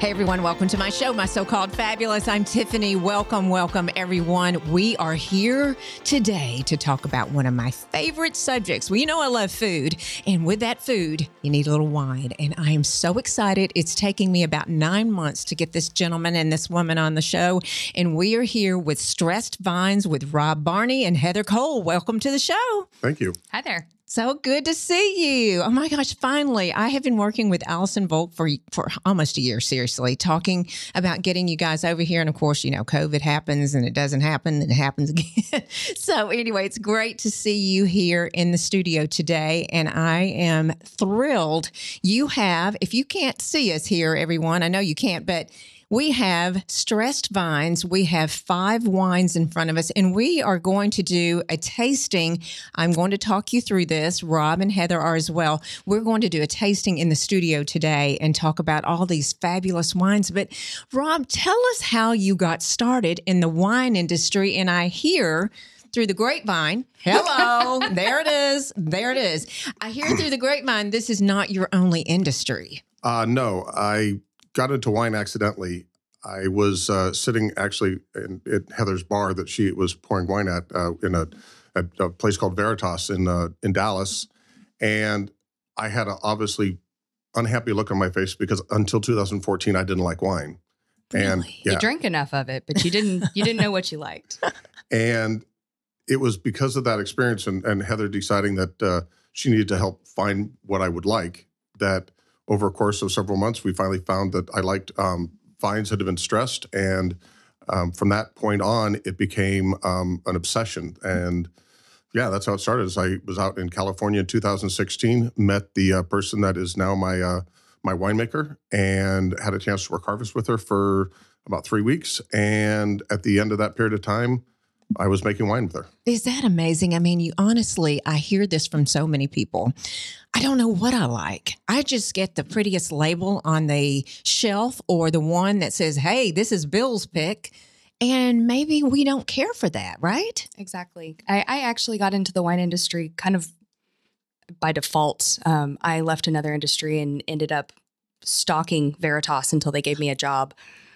Hey everyone, welcome to my show, My So Called Fabulous. I'm Tiffany. Welcome, welcome everyone. We are here today to talk about one of my favorite subjects. Well, you know, I love food, and with that food, you need a little wine. And I am so excited. It's taking me about nine months to get this gentleman and this woman on the show. And we are here with Stressed Vines with Rob Barney and Heather Cole. Welcome to the show. Thank you. Hi there. So good to see you. Oh my gosh, finally. I have been working with Allison Volk for for almost a year, seriously, talking about getting you guys over here. And of course, you know, COVID happens and it doesn't happen and it happens again. so anyway, it's great to see you here in the studio today. And I am thrilled. You have, if you can't see us here, everyone, I know you can't, but we have stressed vines. We have five wines in front of us, and we are going to do a tasting. I'm going to talk you through this. Rob and Heather are as well. We're going to do a tasting in the studio today and talk about all these fabulous wines. But, Rob, tell us how you got started in the wine industry. And I hear through the grapevine. Hello, there it is. There it is. I hear through the grapevine, this is not your only industry. Uh, no, I got into wine accidentally. I was uh, sitting actually in, at Heather's bar that she was pouring wine at uh, in a, a, a, place called Veritas in uh, in Dallas, and I had an obviously unhappy look on my face because until 2014 I didn't like wine, and yeah. you drank enough of it, but you didn't you didn't know what you liked, and it was because of that experience and, and Heather deciding that uh, she needed to help find what I would like that over a course of several months, we finally found that I liked um, vines that had been stressed. And um, from that point on, it became um, an obsession. And yeah, that's how it started. As I was out in California in 2016, met the uh, person that is now my uh, my winemaker, and had a chance to work harvest with her for about three weeks. And at the end of that period of time, I was making wine with her. Is that amazing? I mean, you honestly, I hear this from so many people. I don't know what I like. I just get the prettiest label on the shelf or the one that says, hey, this is Bill's pick. And maybe we don't care for that, right? Exactly. I, I actually got into the wine industry kind of by default. Um, I left another industry and ended up stalking Veritas until they gave me a job.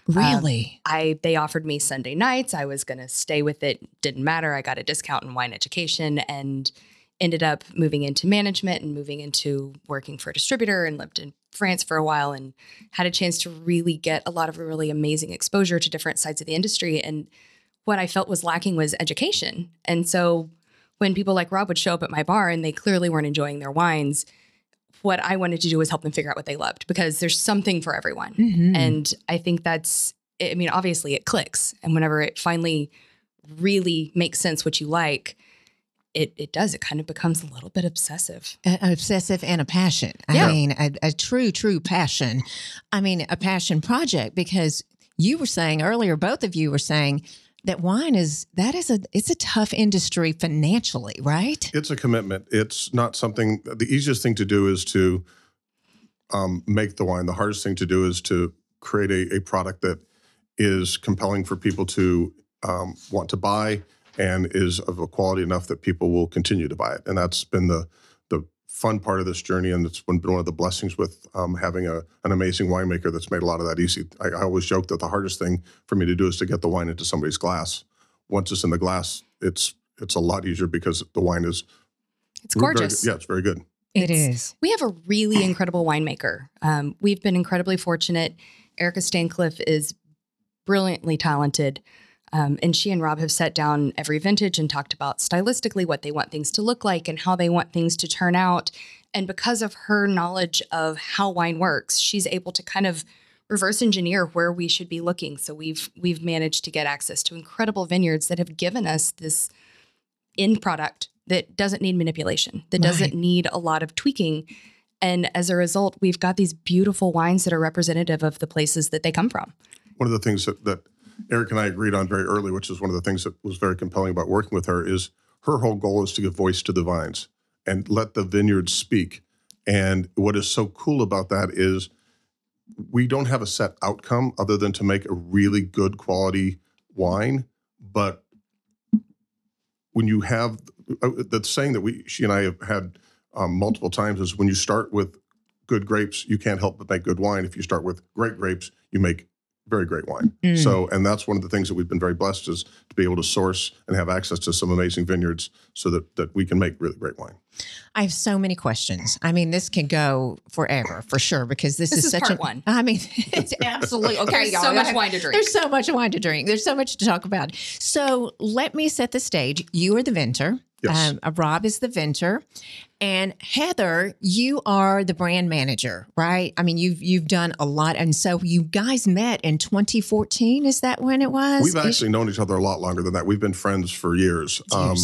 Um, really? Um, I they offered me Sunday nights. I was going to stay with it. Didn't matter. I got a discount in wine education and ended up moving into management and moving into working for a distributor and lived in France for a while and had a chance to really get a lot of really amazing exposure to different sides of the industry and what I felt was lacking was education. And so when people like Rob would show up at my bar and they clearly weren't enjoying their wines, what I wanted to do was help them figure out what they loved because there's something for everyone. Mm-hmm. And I think that's, I mean, obviously it clicks. And whenever it finally really makes sense what you like, it, it does. It kind of becomes a little bit obsessive. obsessive and a passion. Yeah. I mean, a, a true, true passion. I mean, a passion project because you were saying earlier, both of you were saying, that wine is that is a it's a tough industry financially, right? It's a commitment. It's not something. The easiest thing to do is to um, make the wine. The hardest thing to do is to create a, a product that is compelling for people to um, want to buy and is of a quality enough that people will continue to buy it. And that's been the fun part of this journey, and it's been one of the blessings with um, having a, an amazing winemaker that's made a lot of that easy. I, I, always joke that the hardest thing for me to do is to get the wine into somebody's glass. Once it's in the glass, it's it's a lot easier because the wine is it's gorgeous. Very, yeah, it's very good. It is. We have a really incredible winemaker. Um, we've been incredibly fortunate. Erica Stancliffe is brilliantly talented. Um, and she and Rob have sat down every vintage and talked about stylistically what they want things to look like and how they want things to turn out. And because of her knowledge of how wine works, she's able to kind of reverse engineer where we should be looking. So we've we've managed to get access to incredible vineyards that have given us this end product that doesn't need manipulation, that right. doesn't need a lot of tweaking. And as a result, we've got these beautiful wines that are representative of the places that they come from. One of the things that, that Erica and I agreed on very early, which is one of the things that was very compelling about working with her, is her whole goal is to give voice to the vines and let the vineyards speak. And what is so cool about that is we don't have a set outcome other than to make a really good quality wine. But when you have uh, the saying that we, she and I have had um, multiple times is when you start with good grapes, you can't help but make good wine. If you start with great grapes, you make very great wine. Mm. So, and that's one of the things that we've been very blessed is to be able to source and have access to some amazing vineyards so that that we can make really great wine. I have so many questions. I mean, this can go forever for sure because this, This is, is such part a. one. I mean, it's absolutely okay. There's y'all. so much I- wine to drink. There's so much wine to drink. There's so much to talk about. So let me set the stage. You are the vintner. Yes. Um, uh, Rob is the vintner, and Heather, you are the brand manager, right? I mean, you've you've done a lot, and so you guys met in 2014. Is that when it was? We've actually known each other a lot longer than that. We've been friends for years. Um,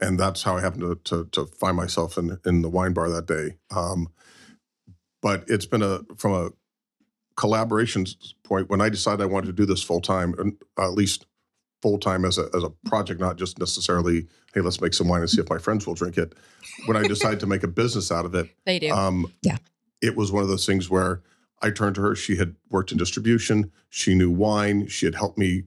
and that's how I happened to, to, to find myself in, in the wine bar that day. Um, but it's been a, from a collaboration point, when I decided I wanted to do this full time, at least full time as a, as a project, not just necessarily, hey, let's make some wine and see if my friends will drink it. When I decided to make a business out of it, They do. um, Yeah. It was one of those things where I turned to her. She had worked in distribution. She knew wine. She had helped me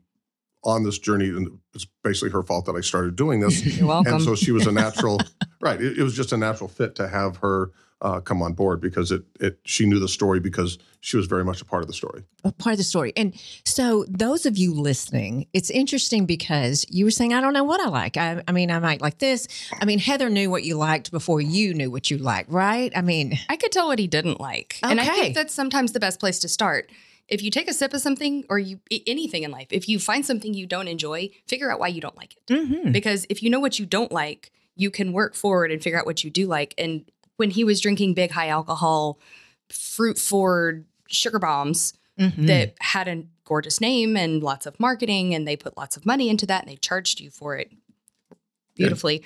on this journey. And it's basically her fault that I started doing this. You're welcome. and so she was a natural, right. It, it was just a natural fit to have her uh, come on board because it, it, she knew the story because she was very much a part of the story. a part of the story. And so, those of you listening, it's interesting because you were saying, I don't know what I like. I, I mean, I might like this. I mean, Heather knew what you liked before you knew what you liked, right? I mean, I could tell what he didn't like. And I think that's sometimes the best place to start. If you take a sip of something or you anything in life, if you find something you don't enjoy, figure out why you don't like it. mhm. Because if you know what you don't like, you can work forward and figure out what you do like. And when he was drinking big high alcohol fruit forward sugar bombs Mhm. that had a gorgeous name and lots of marketing and they put lots of money into that and they charged you for it beautifully.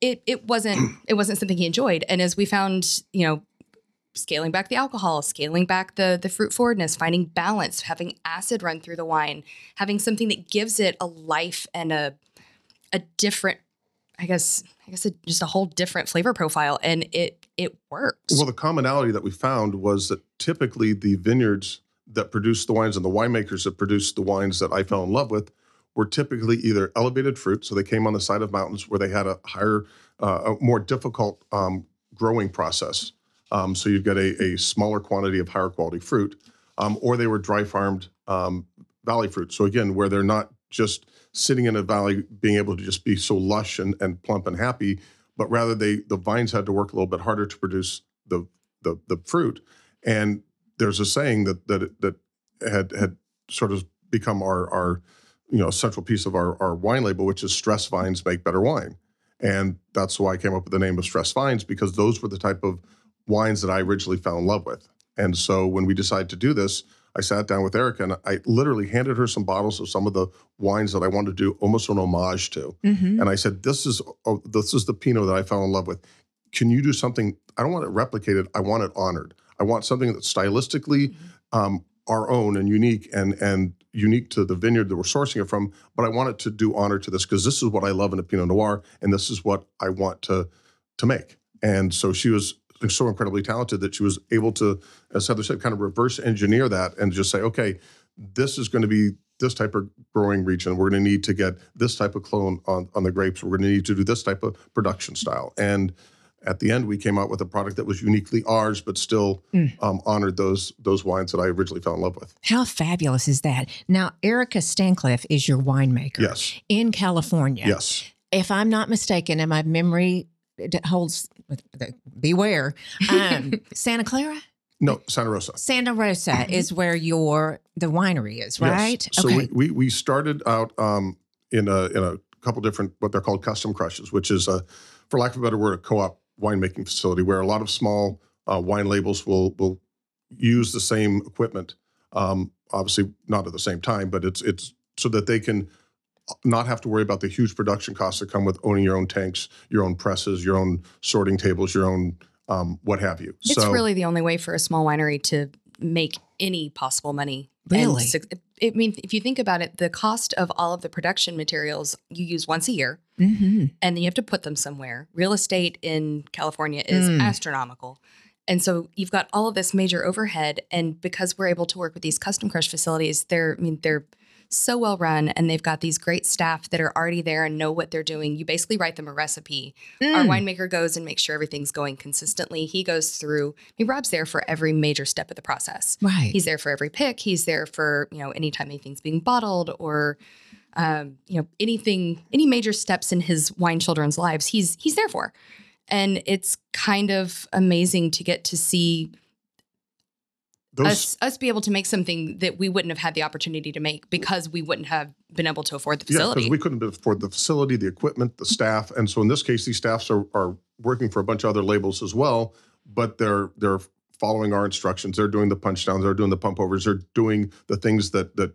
It it wasn't it wasn't something he enjoyed. And as we found, you know, scaling back the alcohol, scaling back the the fruit forwardness, finding balance, having acid run through the wine, having something that gives it a life and a a different I guess I guess a, just a whole different flavor profile and it it works. Well, the commonality that we found was that typically the vineyards that produced the wines and the winemakers that produced the wines that I fell in love with were typically either elevated fruit, so they came on the side of mountains where they had a higher, uh, a more difficult um, growing process. Um, so you've got a, a smaller quantity of higher quality fruit, um, or they were dry farmed um, valley fruit. So again, where they're not just sitting in a valley, being able to just be so lush and, and plump and happy, but rather they the vines had to work a little bit harder to produce the the, the fruit. And there's a saying that that that had had sort of become our our you know central piece of our our wine label, which is stress vines make better wine. And that's why I came up with the name of stress vines because those were the type of wines that I originally fell in love with. And so when we decided to do this, I sat down with Erica and I literally handed her some bottles of some of the wines that I wanted to do almost an homage to. Mhm. And I said, "This is oh, this is the Pinot that I fell in love with. Can you do something? I don't want it replicated. I want it honored. I want something that's stylistically um, our own and unique and and unique to the vineyard that we're sourcing it from. But I want it to do honor to this because this is what I love in a Pinot Noir, and this is what I want to to make." And so she was so incredibly talented that she was able to, as Heather said, kind of reverse engineer that and just say, "Okay, this is going to be." This type of growing region, we're going to need to get this type of clone on, on the grapes. We're going to need to do this type of production style. And at the end, we came out with a product that was uniquely ours, but still Mm. um, honored those those wines that I originally fell in love with. How fabulous is that? Now, Erica Stancliffe is your winemaker Yes, in California. yes, If I'm not mistaken, and my memory d- holds, beware, um, Santa Clara? no, Santa Rosa. Santa Rosa is where your the winery is, Yes. right? So we, we we started out um, in a in a couple different what they're called custom crushes, which is a, for lack of a better word, a co-op winemaking facility where a lot of small uh, wine labels will will use the same equipment. Um, obviously, not at the same time, but it's it's so that they can not have to worry about the huge production costs that come with owning your own tanks, your own presses, your own sorting tables, your own um, what have you. It's really the only way for a small winery to make any possible money. And Really? suc- I mean, if you think about it, the cost of all of the production materials you use once a year, hmm and then you have to put them somewhere. Real estate in California is Mm. astronomical. And so you've got all of this major overhead. And because we're able to work with these custom crush facilities, they're, I mean, they're so well run, and they've got these great staff that are already there and know what they're doing. You basically write them a recipe. Our Mm. winemaker goes and makes sure everything's going consistently. He goes through. I mean, Rob's there for every major step of the process. Right. He's there for every pick. He's there for you know anytime anything's being bottled or um, you know anything any major steps in his wine children's lives. He's he's there for, and it's kind of amazing to get to see Those us us be able to make something that we wouldn't have had the opportunity to make because we wouldn't have been able to afford the facility. Yeah, because we couldn't afford the facility, the equipment, the staff, and so in this case, these staffs are, are working for a bunch of other labels as well, but they're they're following our instructions. They're doing the punch downs, they're doing the pump overs, they're doing the things that that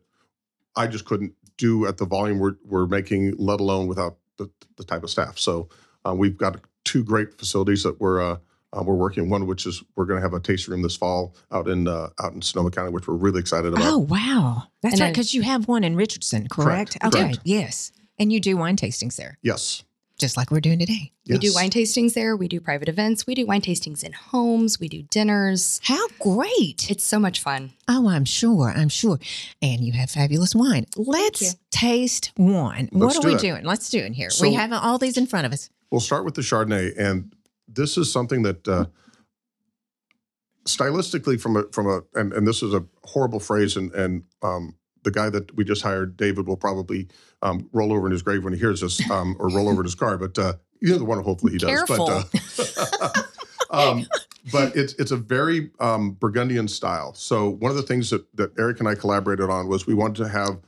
I just couldn't do at the volume we're we're making, let alone without the, the type of staff. So uh, we've got two great facilities that we're uh, uh, we're working. One which is we're going to have a tasting room this fall out in uh, out in Sonoma County, which we're really excited about. Oh, wow. That's And right. Because you have one in Richardson, correct? Correct, Okay. correct. Yes. And you do wine tastings there, Yes, just like we're doing today. Yes. We do wine tastings there. We do private events. We do wine tastings in homes. We do dinners. How great. It's so much fun. Oh, I'm sure. I'm sure. And you have fabulous wine. Let's taste one. Let's what do are we it. doing? Let's do it here. So- we have all these in front of us. We'll start with the Chardonnay, and this is something that uh, stylistically, from a from a and, and this is a horrible phrase, and and um, the guy that we just hired, David, will probably um, roll over in his grave when he hears this, um, or roll over in his car. But uh, either one, hopefully he does. But, uh, um, but it's it's a very um, Burgundian style. So one of the things that that Erica and I collaborated on was we wanted to have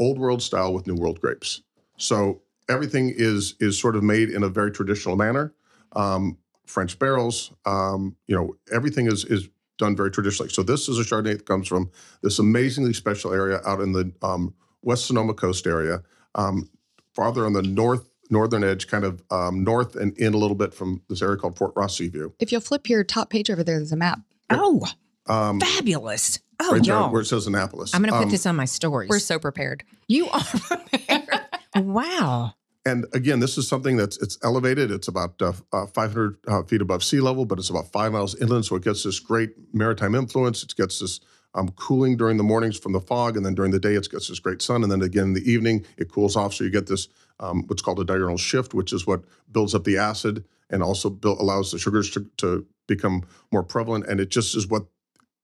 old world style with new world grapes. So everything is is sort of made in a very traditional manner. Um, French barrels, um, you know, everything is is done very traditionally. So this is a Chardonnay that comes from this amazingly special area out in the um, West Sonoma Coast area, um, farther on the north northern edge, kind of um, north and in a little bit from this area called Fort Ross Seaview. If you'll flip your top page over there, there's a map. Oh, Um, fabulous. Oh, right there y'all. where it says Annapolis. I'm going to put Um, this on my stories. We're so prepared. you are prepared. wow. And again, this is something that's it's elevated. It's about uh, uh, 500 uh, feet above sea level, but it's about five miles inland, so it gets this great maritime influence. It gets this um, cooling during the mornings from the fog, and then during the day it gets this great sun, and then again in the evening it cools off, so you get this um, what's called a diurnal shift, which is what builds up the acid and also build, allows the sugars to, to become more prevalent, and it just is what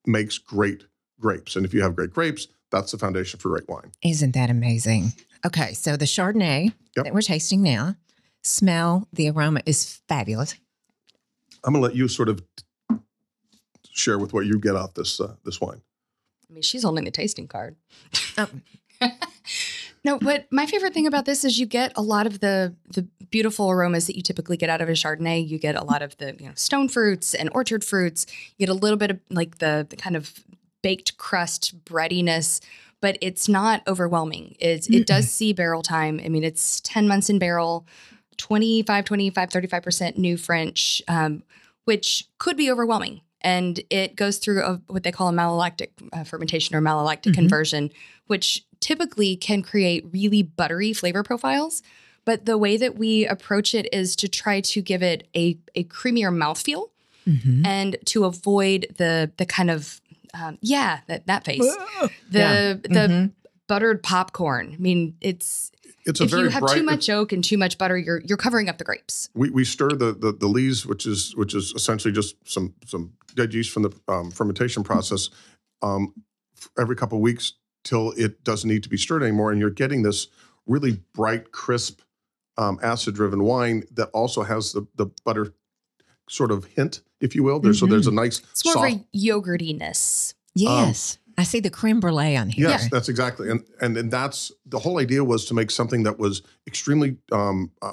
makes great grapes. And if you have great grapes, that's the foundation for great wine. Isn't that amazing? Okay, so the Chardonnay Yep. that we're tasting now, smell, the aroma is fabulous. I'm going to let you sort of share with what you get off this uh, this wine. I mean, she's holding the tasting card. Oh. no, but my favorite thing about this is you get a lot of the the beautiful aromas that you typically get out of a Chardonnay. You get a lot of the you know stone fruits and orchard fruits. You get a little bit of like the, the kind of baked crust breadiness, but it's not overwhelming. It's, it does see barrel time. I mean, it's 10 months in barrel, 25, 25, 35% new French, um, which could be overwhelming. And it goes through a, what they call a malolactic uh, fermentation or malolactic Mhm. conversion, which typically can create really buttery flavor profiles. But the way that we approach it is to try to give it a, a creamier mouthfeel Mhm. and to avoid the the kind of um, yeah that that face the Yeah. the Mhm. buttered popcorn. I mean, it's It's a if very you have bright. too much oak and too much butter, you're you're covering up the grapes. we, we stir the, the the lees, which is which is essentially just some some dead yeast from the um, fermentation process, um, every couple of weeks till it doesn't need to be stirred anymore, and you're getting this really bright, crisp, um, acid-driven wine that also has the the butter sort of hint, if you will. There's so there's a nice It's more soft. of a yogurtiness. Yes. I see the creme brulee on here. Yes, that's exactly, and and and that's the whole idea was to make something that was extremely um, uh,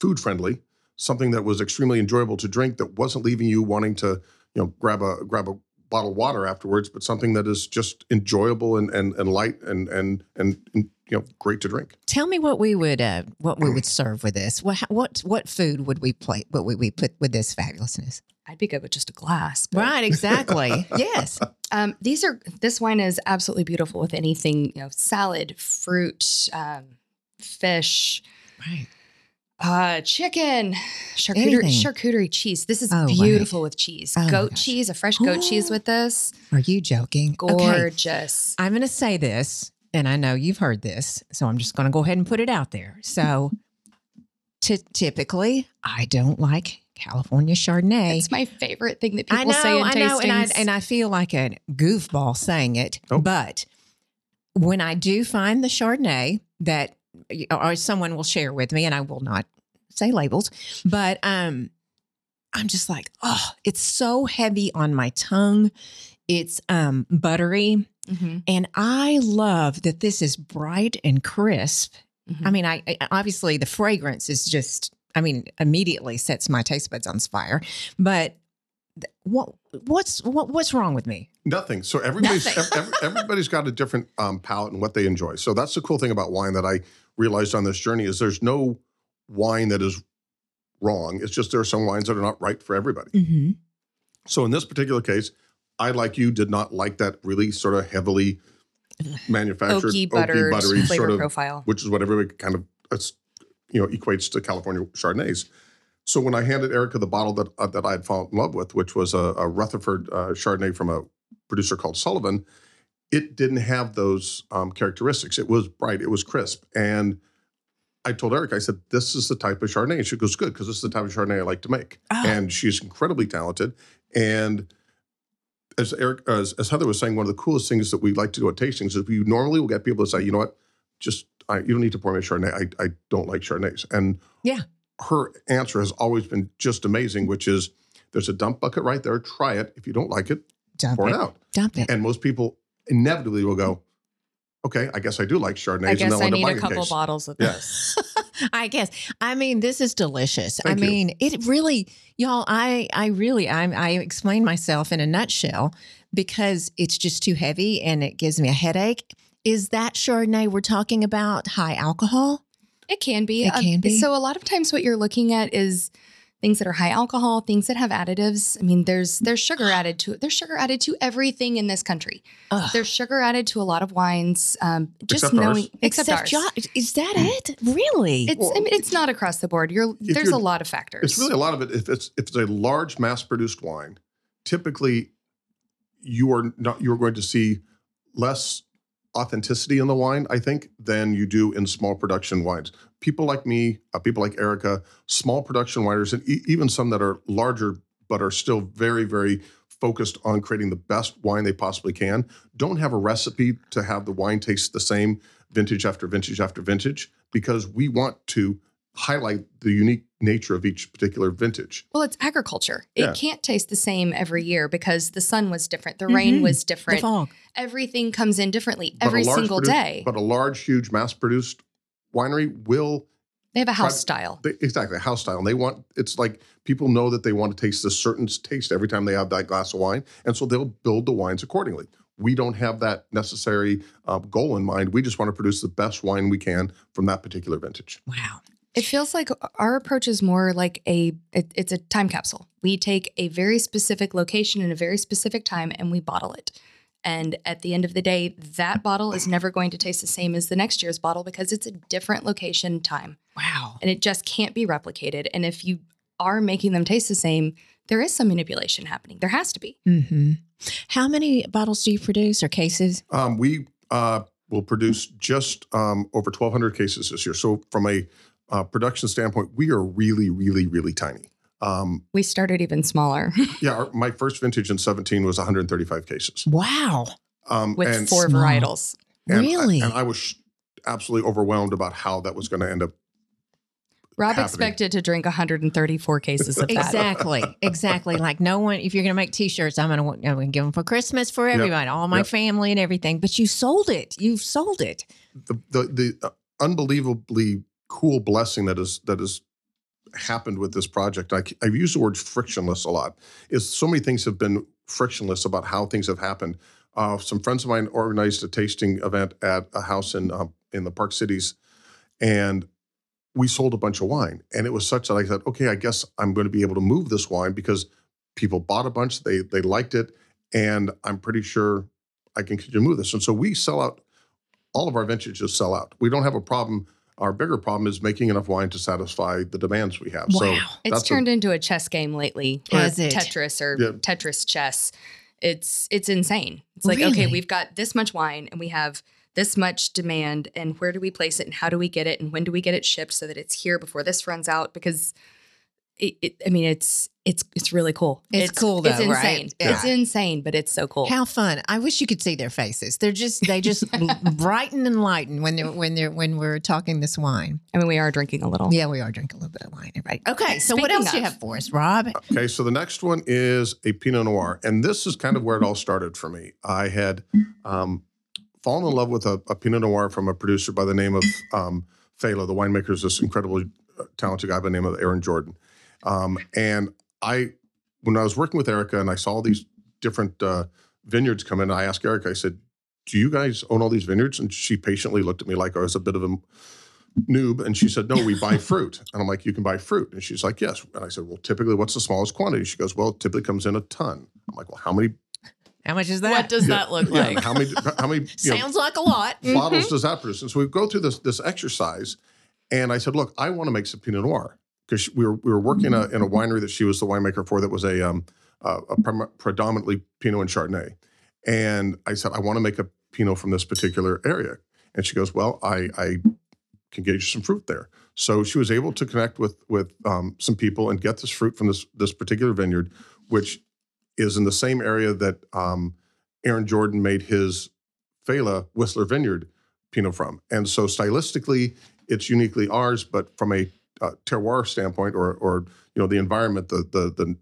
food friendly, something that was extremely enjoyable to drink, that wasn't leaving you wanting to, you know, grab a grab a bottle of water afterwards, but something that is just enjoyable and and, and light and, and and and you know great to drink. Tell me what we would uh, what we would serve with this. What what what food would we plate? What would we put with this fabulousness? I'd be good with just a glass. but- Right, exactly. yes. Um, these are this wine is absolutely beautiful with anything you know, salad, fruit, um, fish, Right. Uh, chicken, charcuterie, Anything. charcuterie cheese. This is Oh, right. beautiful with cheese. Oh, my goat gosh. cheese, a fresh goat cheese with this, Are you joking? Okay. gorgeous. I'm going to say this. and I know you've heard this, so I'm just going to go ahead and put it out there. So, t- typically, I don't like California Chardonnay. It's my favorite thing that I people know, say in I know, and I tastings. and I feel like a goofball saying it, Oh. but when I do find the Chardonnay that or someone will share with me, and I will not say labels, but um, I'm just like, oh, it's so heavy on my tongue. It's um buttery, Mhm, and I love that this is bright and crisp. mhm. I mean, I, I obviously the fragrance is just, I mean, immediately sets my taste buds on fire. But what what's what, what's wrong with me? Nothing. So everybody's Nothing. ev- ev- everybody's got a different um, palate and what they enjoy. So that's the cool thing about wine that I realized on this journey is there's no wine that is wrong. It's just there are some wines that are not right for everybody. Mm-hmm. So in this particular case, I like you did not like that really sort of heavily manufactured oaky, buttered buttery flavor sort of profile. which is what everybody kind of you know equates to California Chardonnays. So when I handed Erica the bottle that uh, that I had fallen in love with, which was a, a Rutherford uh, Chardonnay from a producer called Sullivan, it didn't have those um, characteristics. It was bright, it was crisp, and I told Erica, I said, "This is the type of Chardonnay." And she goes, "Good, because this is the type of Chardonnay I like to make." Oh. And she's incredibly talented. And as Eric, as, as Heather was saying, one of the coolest things that we like to do at tastings is we normally will get people to say, "You know what? Just I, you don't need to pour me a Chardonnay. I, I don't like Chardonnays." And Yeah. Her answer has always been just amazing, which is, "There's a dump bucket right there. Try it. If you don't like it, Dump pour it. it out." Dump it. And most people inevitably will go, "Okay, I guess I do like Chardonnays." I and guess they'll I need a couple case. bottles of Yeah. this. I guess. I mean, this is delicious. Thank I you. mean, it really, y'all. I, I really, I, I explain myself in a nutshell because it's just too heavy and it gives me a headache. Is that Chardonnay we're talking about high alcohol? It can be. It Uh, can be. So a lot of times what you're looking at is things that are high alcohol, things that have additives. I mean, there's there's sugar added to it. There's sugar added to everything in this country. Ugh. There's sugar added to a lot of wines. Um, just Except ours. knowing, except, ours. Jo- is that it? Really? It's Well, I mean, it's not across the board. You're there's a you're- lot of factors. It's really a lot of it. If it's if it's a large mass-produced wine, typically you are not you are going to see less authenticity in the wine, I think, than you do in small production wines. People like me, uh, people like Erica, small production wineries, and e- even some that are larger but are still very, very focused on creating the best wine they possibly can, don't have a recipe to have the wine taste the same vintage after vintage after vintage because we want to highlight the unique nature of each particular vintage. well, it's agriculture. It can't taste the same every year because the sun was different, the rain Mhm. was the different. fog. Everything comes in differently But every single produ- day. But a large, huge, mass-produced winery will they have a house Try- style. they, exactly a house style. And they want it's like people know that they want to taste a certain taste every time they have that glass of wine, and so they'll build the wines accordingly. We don't have that necessary uh, goal in mind. We just want to produce the best wine we can from that particular vintage. Wow. It feels like our approach is more like a it, it's a time capsule. We take a very specific location in a very specific time and we bottle it. And at the end of the day, that bottle is never going to taste the same as the next year's bottle because it's a different location time Wow. and it just can't be replicated. And if you are making them taste the same, there is some manipulation happening. There has to be. hmm How many bottles do you produce or cases? Um, we uh, will produce just um, over 1,200 cases this year. So from a uh, production standpoint, we are really, really, really tiny. Um, We started even smaller yeah, our, my first vintage in 17 was 135 cases. Wow. Um, with and- four Small. varietals. And I- really? and I was absolutely overwhelmed about how that was going to end up. Rob happening. expected to drink 134 cases of that. Exactly, exactly. Like no one. If you're going to make T-shirts, I'm going to I'm gonna give them for Christmas for everybody, all my Yep. family and everything. But you sold it. You've sold it. The the, the uh, unbelievably cool blessing that is that has happened with this project. I, I've used the word frictionless a lot. Is so many things have been frictionless about how things have happened. Uh, some friends of mine organized a tasting event at a house in um, in the Park Cities, and we sold a bunch of wine. And it was such that I said, okay, I guess I'm going to be able to move this wine because people bought a bunch, they they liked it, and I'm pretty sure I can continue to move this. And so we sell out. All of our vintages sell out. We don't have a problem. Our bigger problem is making enough wine to satisfy the demands we have. So Wow. It's that's a- turned into a chess game lately. or Has it? Tetris or Yeah. Tetris chess. It's it's insane. It's like okay, we've got this much wine and we have this much demand and where do we place it and how do we get it and when do we get it shipped so that it's here before this runs out because it, it, I mean, it's it's it's really cool. It's cool, It's though, right? insane. Yeah. It's insane, but it's so cool. How fun! I wish you could see their faces. They're just they just brighten and lighten when they're when they're when we're talking this wine. I mean, we are drinking a little. Yeah, we are drinking a little bit of wine, everybody. Okay, so what else do you have for us, Rob? Okay, so the next one is a Pinot Noir, and this is kind of where it all started for me. I had um, fallen in love with a, a Pinot Noir from a producer by the name of um, Failla. The winemaker is this incredibly uh, talented guy by the name of Ehren Jordan. Um, and I, when I was working with Erica, and I saw these different uh, vineyards come in, I asked Erica, I said, "Do you guys own all these vineyards?" And she patiently looked at me like I was a bit of a noob, and she said, "No, we buy fruit." And I'm like, "You can buy fruit?" And she's like, "Yes." And I said, "Well, typically, what's the smallest quantity?" She goes, "Well, it typically comes in a ton." I'm like, "Well, how many? How much is that? What does that look Yeah, like? how many? How many? You know, Sounds like a lot. bottles does that produce? And so we go through this this exercise, and I said, "Look, I want to make some Pinot Noir because we were we were working in a, in a winery that she was the winemaker for that was a um uh, a prim- predominantly Pinot and Chardonnay." And I said, "I want to make a Pinot from this particular area," and she goes, "Well, I I can get you some fruit there." So she was able to connect with with um, some people and get this fruit from this this particular vineyard, which is in the same area that um, Ehren Jordan made his Failla Whistler Vineyard Pinot from. And so stylistically, it's uniquely ours, but from a uh, terroir standpoint, or or you know the environment, the the the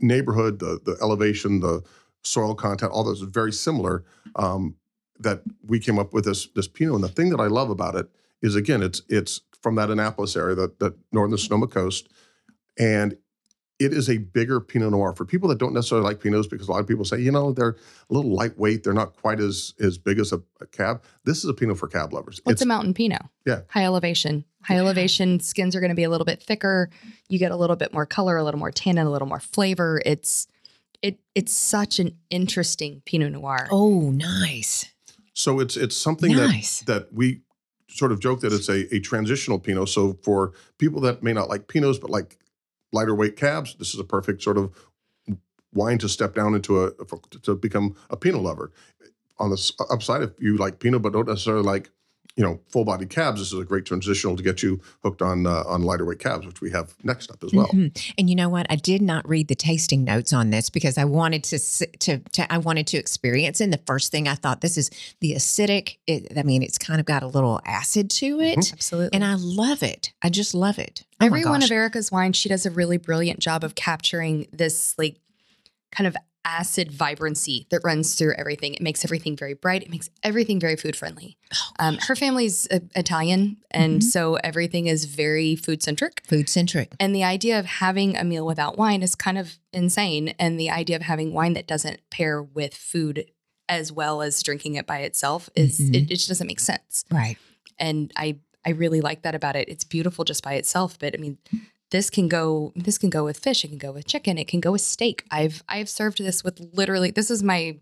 neighborhood, the the elevation, the soil content, all those is very similar. Um, that we came up with this this Pinot, and the thing that I love about it is again, it's it's from that Annapolis area, that that northern Sonoma coast, and it is a bigger Pinot Noir for people that don't necessarily like Pinots because a lot of people say, you know, they're a little lightweight, they're not quite as as big as a, a cab. This is a Pinot for cab lovers. What's It's a mountain Pinot? Yeah. High elevation. High elevation skins are going to be a little bit thicker. You get a little bit more color, a little more tannin, a little more flavor. It's it it's such an interesting Pinot Noir. Oh, nice. So it's it's something Nice. that that we sort of joke that it's a, a transitional Pinot. So for people that may not like Pinots but like lighter weight cabs, this is a perfect sort of wine to step down into a to become a Pinot lover. On the upside, if you like Pinot but don't necessarily like you know full body cabs, this is a great transitional to get you hooked on uh, on lighter weight cabs, which we have next up as well. Mhm. And you know what? I did not read the tasting notes on this because I wanted to to, to I wanted to experience. And the first thing I thought, this is the acidic. It, I mean, it's kind of got a little acid to it, Absolutely. and I love it. I just love it. Oh Every one of Erica's wines, she does a really brilliant job of capturing this like kind of acid vibrancy that runs through everything. It makes everything very bright. It makes everything very food friendly. Oh, Um, her family's uh, Italian, and Mhm. so everything is very food centric. food centric. And the idea of having a meal without wine is kind of insane. And the idea of having wine that doesn't pair with food as well as drinking it by itself is Mhm. it, it just doesn't make sense Right. and I I really like that about it. It's beautiful just by itself, but I mean, this can go this can go with fish, it can go with chicken, it can go with steak. I've I've served this with literally this is my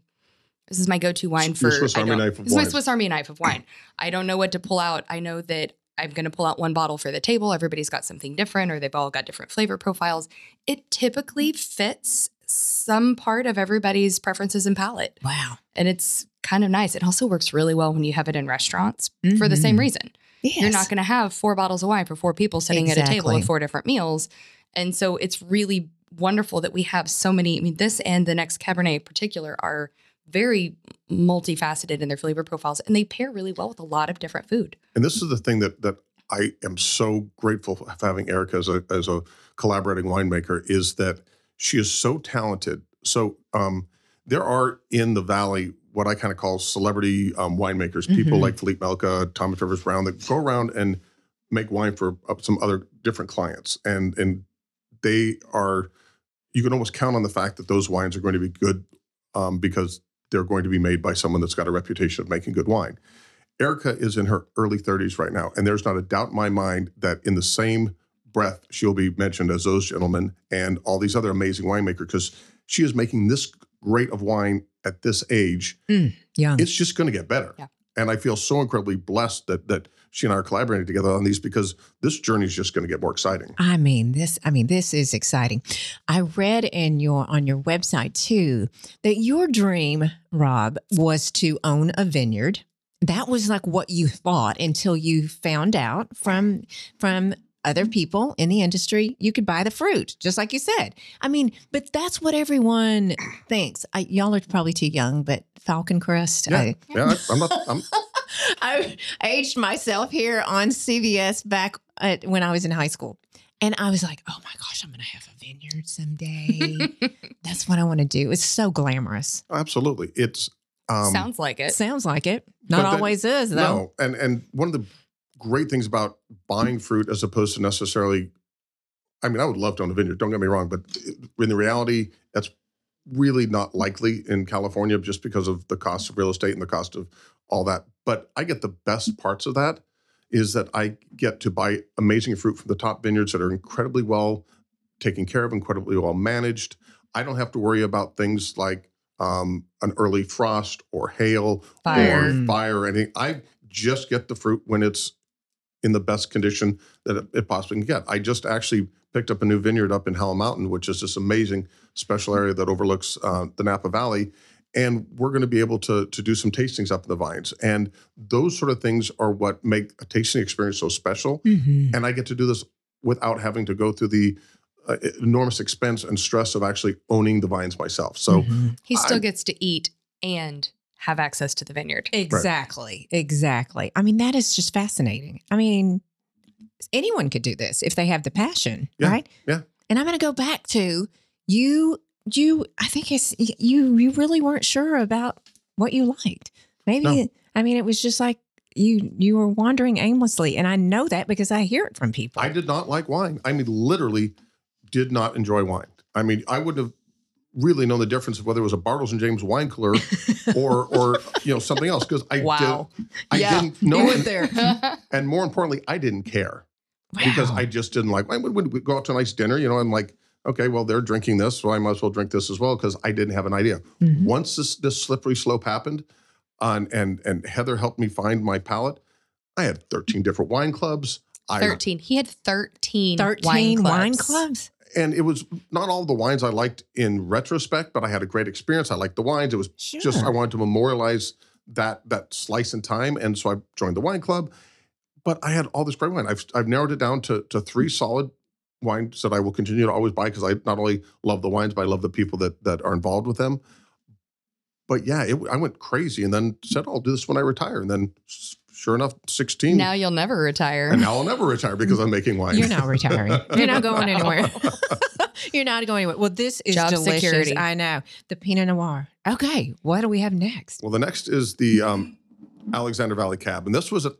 this is my go-to wine for Swiss Army knife of This is my wine. Swiss Army knife of wine. I don't know what to pull out. I know that I'm going to pull out one bottle for the table. Everybody's got something different or they've all got different flavor profiles. It typically fits some part of everybody's preferences and palate Wow. and it's kind of nice. It also works really well when you have it in restaurants for the same mm-hmm. reason. Yes. You're not going to have four bottles of wine for four people sitting at a table Exactly. with four different meals. And so it's really wonderful that we have so many. I mean, this and the next Cabernet in particular are very multifaceted in their flavor profiles and they pair really well with a lot of different food. And this is the thing that that I am so grateful for having Erica as a as a collaborating winemaker is that she is so talented. So um, there are in the valley what I kind of call celebrity um, winemakers, people Mhm. like Philippe Melka, Thomas Rivers Brown, that go around and make wine for uh, some other different clients, and and they are you can almost count on the fact that those wines are going to be good um, because they're going to be made by someone that's got a reputation of making good wine. Erica is in her early 30s right now, and there's not a doubt in my mind that in the same breath she'll be mentioned as those gentlemen and all these other amazing winemakers because she is making this great of wine at this age. Mm, young. It's just going to get better. Yeah. And I feel so incredibly blessed that that she and I are collaborating together on these because this journey is just going to get more exciting. I mean this. I mean this is exciting. I read in your on your website too that your dream, Rob, was to own a vineyard that was like what you thought until you found out from from other people in the industry you could buy the fruit just like you said i mean but that's what everyone thinks I, y'all are probably too young but falcon crest Yeah. I, Yeah, I, I'm not. I'm, I aged myself here on CBS back at, when i was in high school and i was like oh my gosh i'm gonna have a vineyard someday that's what i want to do it's so glamorous absolutely. It's um, Sounds like it. sounds like it not always is though No, and and one of the great things about buying fruit as opposed to necessarily, I mean, I would love to own a vineyard. Don't get me wrong, but in the reality, that's really not likely in California just because of the cost of real estate and the cost of all that. But I get the best parts of that is that I get to buy amazing fruit from the top vineyards that are incredibly well taken care of, incredibly well managed. I don't have to worry about things like um, an early frost or hail Fire. or fire or anything. I just get the fruit when it's in the best condition that it, it possibly can get. I just actually picked up a new vineyard up in Howell Mountain, which is this amazing special area that overlooks uh, the Napa Valley. And we're going to be able to, to do some tastings up in the vines. And those sort of things are what make a tasting experience so special. Mhm. And I get to do this without having to go through the uh, enormous expense and stress of actually owning the vines myself. So Mhm. He still I- gets to eat and have access to the vineyard. Exactly. Exactly. I mean, that is just fascinating. I mean, anyone could do this if they have the passion, Yeah, right? yeah. And I'm going to go back to you. You, I think it's you. You really weren't sure about what you liked. Maybe. No. I mean, it was just like you. You were wandering aimlessly, and I know that because I hear it from people. I did not like wine. I mean, literally did not enjoy wine. I mean, I wouldn't have really known the difference of whether it was a Bartles and James wine cooler or or you know something else because I Wow. did I Yeah, didn't know went and, there and more importantly I didn't care because I just didn't like wine. would when we go out to a nice dinner, you know, I'm like, okay, well they're drinking this, so I might as well drink this as well because I didn't have an idea. Mhm. Once this this slippery slope happened, on and and Heather helped me find my palate. I had 13 different wine clubs. I 13. He had 13, thirteen wine wine clubs. And it was not all the wines I liked in retrospect, but I had a great experience. I liked the wines. It was Sure. just I wanted to memorialize that that slice in time, and so I joined the wine club. But I had all this great wine. I've I've narrowed it down to to three solid wines that I will continue to always buy because I not only love the wines, but I love the people that that are involved with them. But yeah, it, I went crazy, and then said, oh, "I'll do this when I retire." And then, sure enough, sixteen. Now you'll never retire. and now I'll never retire because I'm making wine. You're not retiring. You're not going anywhere. You're not going anywhere. Well, this is Job delicious. security. I know. The Pinot Noir. Okay. What do we have next? Well, the next is the um, Alexander Valley Cab, and this was a,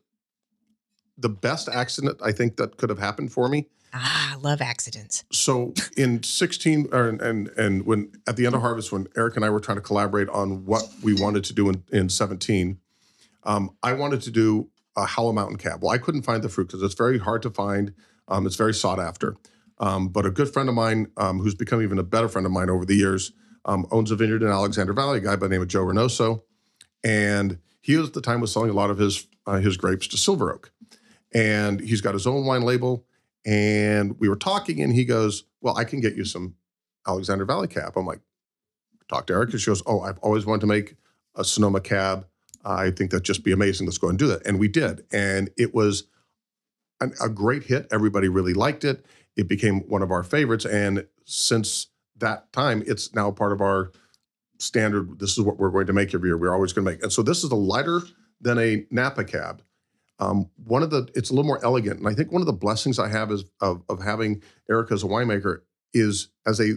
the best accident I think that could have happened for me. Ah, I love accidents. So in 16, or, and and when at the end of harvest, when Erica and I were trying to collaborate on what we wanted to do in, in 17, um, I wanted to do a Howell Mountain Cab. Well, I couldn't find the fruit because it's very hard to find. Um, it's very sought after. Um, but a good friend of mine, um, who's become even a better friend of mine over the years, um, owns a vineyard in Alexander Valley. A guy by the name of Joe Reynoso, and he at the time was selling a lot of his uh, his grapes to Silver Oak, and he's got his own wine label. And we were talking, and he goes, "Well, I can get you some Alexander Valley Cab." I'm like, "Talk to Eric." And she goes, "Oh, I've always wanted to make a Sonoma Cab. I think that'd just be amazing. Let's go and do that." And we did, and it was an, a great hit. Everybody really liked it. It became one of our favorites, and since that time, it's now part of our standard. This is what we're going to make every year. We're always going to make, and so this is a lighter than a Napa Cab. Um, one of the, it's a little more elegant, and I think one of the blessings I have is of, of having Erica as a winemaker is as a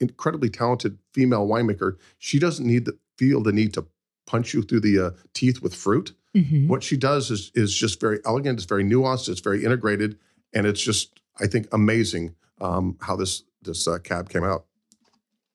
incredibly talented female winemaker. She doesn't need to feel the need to punch you through the uh, teeth with fruit Mhm. what she does is is just very elegant. It's very nuanced. It's very integrated, and it's just I think amazing um, how this this uh, cab came out.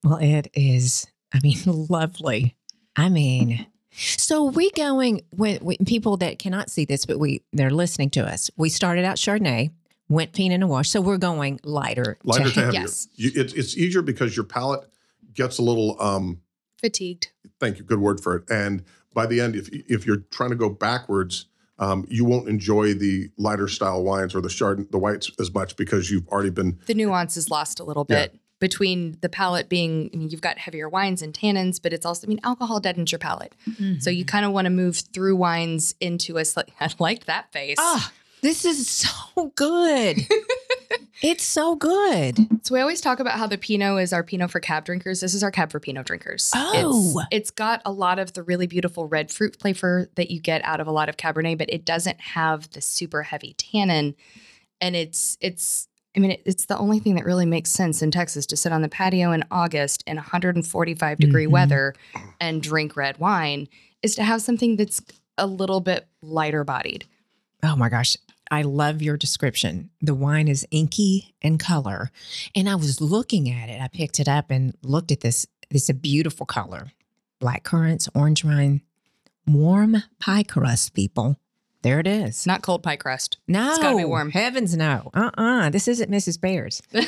Well, it is, I mean, lovely. I mean, so we going when, when people that cannot see this, but we they're listening to us. We started out Chardonnay, went Pinot Noir, so we're going lighter. Lighter to heavier. yes. You, it's it's easier because your palate gets a little. Um, Fatigued. thank you, good word for it. And by the end, if if you're trying to go backwards, um, you won't enjoy the lighter style wines or the chard the whites as much because you've already been The nuance is lost a little Yeah. bit between the palate being, I mean, you've got heavier wines and tannins, but it's also, I mean, alcohol deadens your palate. So you kind of want to move through wines into a, sli- I liked that face. Ah, this is so good. it's so good. So we always talk about how the Pinot is our Pinot for cab drinkers. This is our cab for Pinot drinkers. Oh. It's, it's got a lot of the really beautiful red fruit flavor that you get out of a lot of Cabernet, but it doesn't have the super heavy tannin. And it's it's I mean, it, it's the only thing that really makes sense in Texas to sit on the patio in August in 145 degree Mhm. weather and drink red wine is to have something that's a little bit lighter bodied. Oh my gosh. I love your description. The wine is inky in color. And I was looking at it. I picked it up and looked at this. It's a beautiful color. Black currants, orange rind, warm pie crust, people. There it is. Not cold pie crust. No, It's gotta be warm. Heavens, no. Uh uh This isn't Mrs. Baird's. no,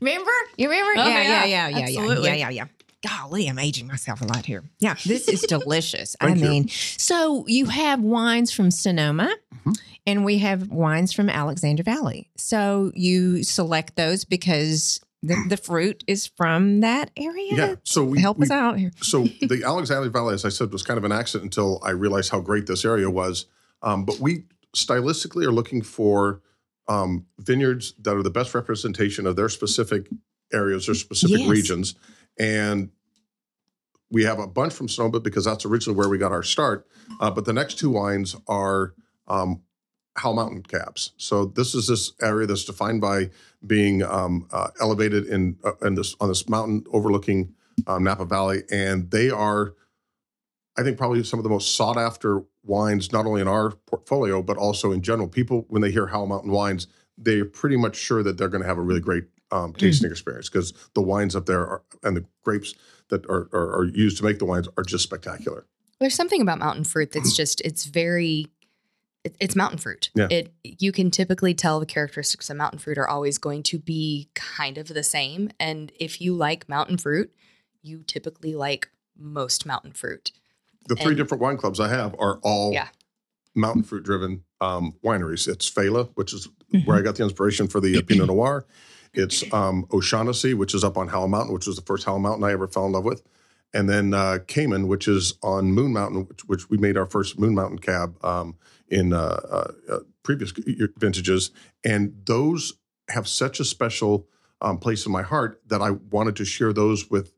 remember? You remember? Oh, yeah, yeah. yeah, yeah, yeah, yeah, Absolutely. yeah, yeah, yeah. Golly, I'm aging myself a lot here. Yeah, this is delicious. I Thank you. mean, so you have wines from Sonoma Mhm. and we have wines from Alexander Valley. So you select those because the, the fruit is from that area. Yeah. So we Help we, us out here. so the Alexander Valley, as I said, was kind of an accident until I realized how great this area was. Um, but we stylistically are looking for um, vineyards that are the best representation of their specific areas or specific Yes. regions. And we have a bunch from Sonoma because that's originally where we got our start. Uh, but the next two wines are um, Mountain cabs. So this is this area that's defined by being um, uh, elevated in uh, in this on this mountain overlooking um, Napa Valley, and they are, I think, probably some of the most sought after wines, not only in our portfolio but also in general. People, when they hear Howell Mountain wines, they're pretty much sure that they're going to have a really great um, tasting experience because the wines up there are, and the grapes that are, are, are used to make the wines are just spectacular. There's something about mountain fruit that's just it's very it, it's mountain fruit. Yeah. It you can typically tell the characteristics of mountain fruit are always going to be kind of the same and if you like mountain fruit, you typically like most mountain fruit. The three And- different wine clubs I have are all Yeah. mountain fruit driven um, wineries. It's Failla, which is Mm-hmm. where I got the inspiration for the Pinot Noir. It's um, O'Shaughnessy, which is up on Howell Mountain, which was the first Howell Mountain I ever fell in love with. And then uh, Kamen, which is on Moon Mountain, which, which we made our first Moon Mountain cab um, in uh, uh, uh, previous vintages. And those have such a special um, place in my heart that I wanted to share those with